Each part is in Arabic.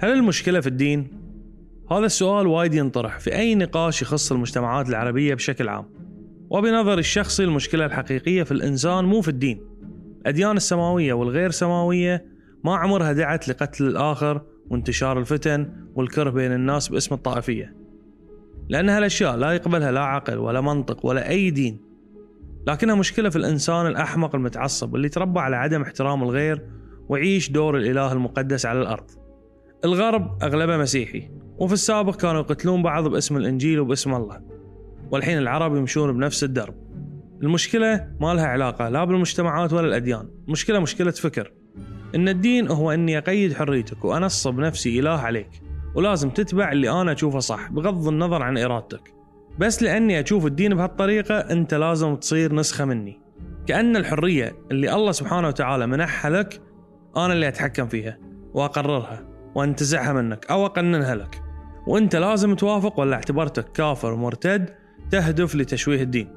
هل المشكلة في الدين؟ هذا السؤال وايد ينطرح في أي نقاش يخص المجتمعات العربية بشكل عام. وبنظري الشخصي المشكلة الحقيقية في الإنسان مو في الدين. الأديان السماوية والغير سماوية ما عمرها دعت لقتل الآخر وانتشار الفتن والكره بين الناس باسم الطائفية. لأن هالأشياء لا يقبلها لا عقل ولا منطق ولا أي دين. لكنها مشكلة في الإنسان الأحمق المتعصب اللي تربى على عدم احترام الغير ويعيش دور الإله المقدس على الأرض. الغرب أغلبه مسيحي وفي السابق كانوا يقتلون بعض باسم الإنجيل وباسم الله والحين العرب يمشون بنفس الدرب. المشكلة ما لها علاقة لا بالمجتمعات ولا الأديان المشكلة مشكلة فكر. إن الدين هو إني أقيد حريتك وأنصب نفسي إله عليك ولازم تتبع اللي أنا أشوفه صح بغض النظر عن إرادتك. بس لأني أشوف الدين بهالطريقة أنت لازم تصير نسخة مني. كأن الحرية اللي الله سبحانه وتعالى منحها لك أنا اللي أتحكم فيها وأقررها. وأنتزعها منك أو أقننها لك. وأنت لازم توافق ولا اعتبرتك كافر مرتد تهدف لتشويه الدين.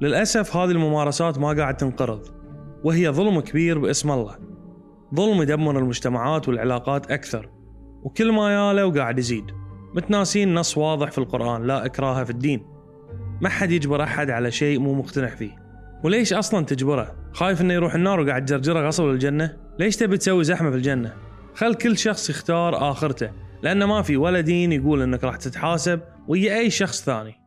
للأسف هذه الممارسات ما قاعد تنقرض وهي ظلم كبير باسم الله. ظلم يدمر المجتمعات والعلاقات أكثر وكل ما ياله وقاعد يزيد. متناسين نص واضح في القرآن لا إكراه في الدين. ما حد يجبر أحد على شيء مو مقتنع فيه. وليش أصلا تجبره؟ خايف إنه يروح النار وقاعد تجرجره غصب للجنة ليش تبي تسوي زحمة في الجنة؟ خل كل شخص يختار آخرته لأن ما في ولا دين يقول إنك راح تتحاسب ويا أي شخص ثاني.